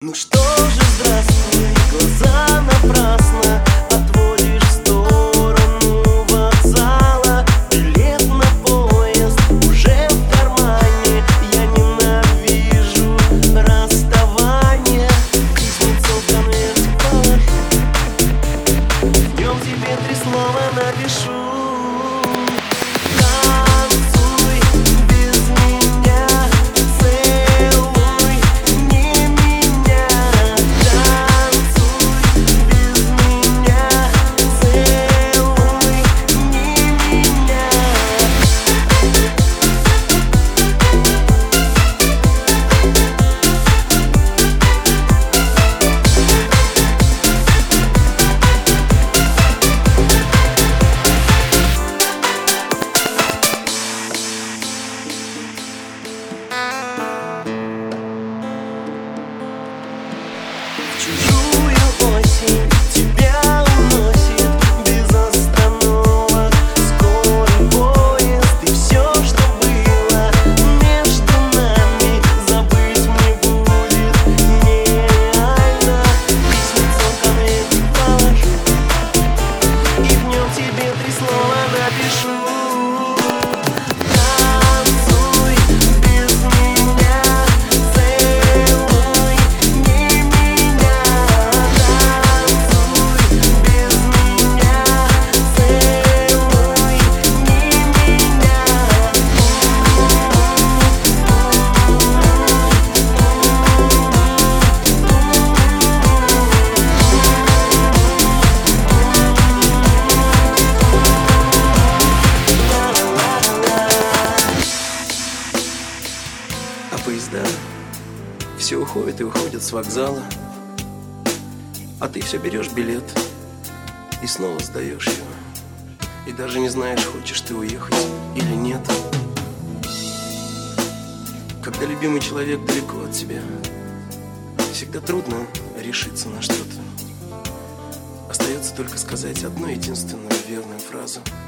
Ну что же, здравствуй, глаза to поезда все уходят и уходят с вокзала. А ты все берешь билет и снова сдаешь его. И даже не знаешь, хочешь ты уехать или нет. Когда любимый человек далеко от тебя Всегда трудно решиться на что-то. Остается только сказать одну единственную верную фразу –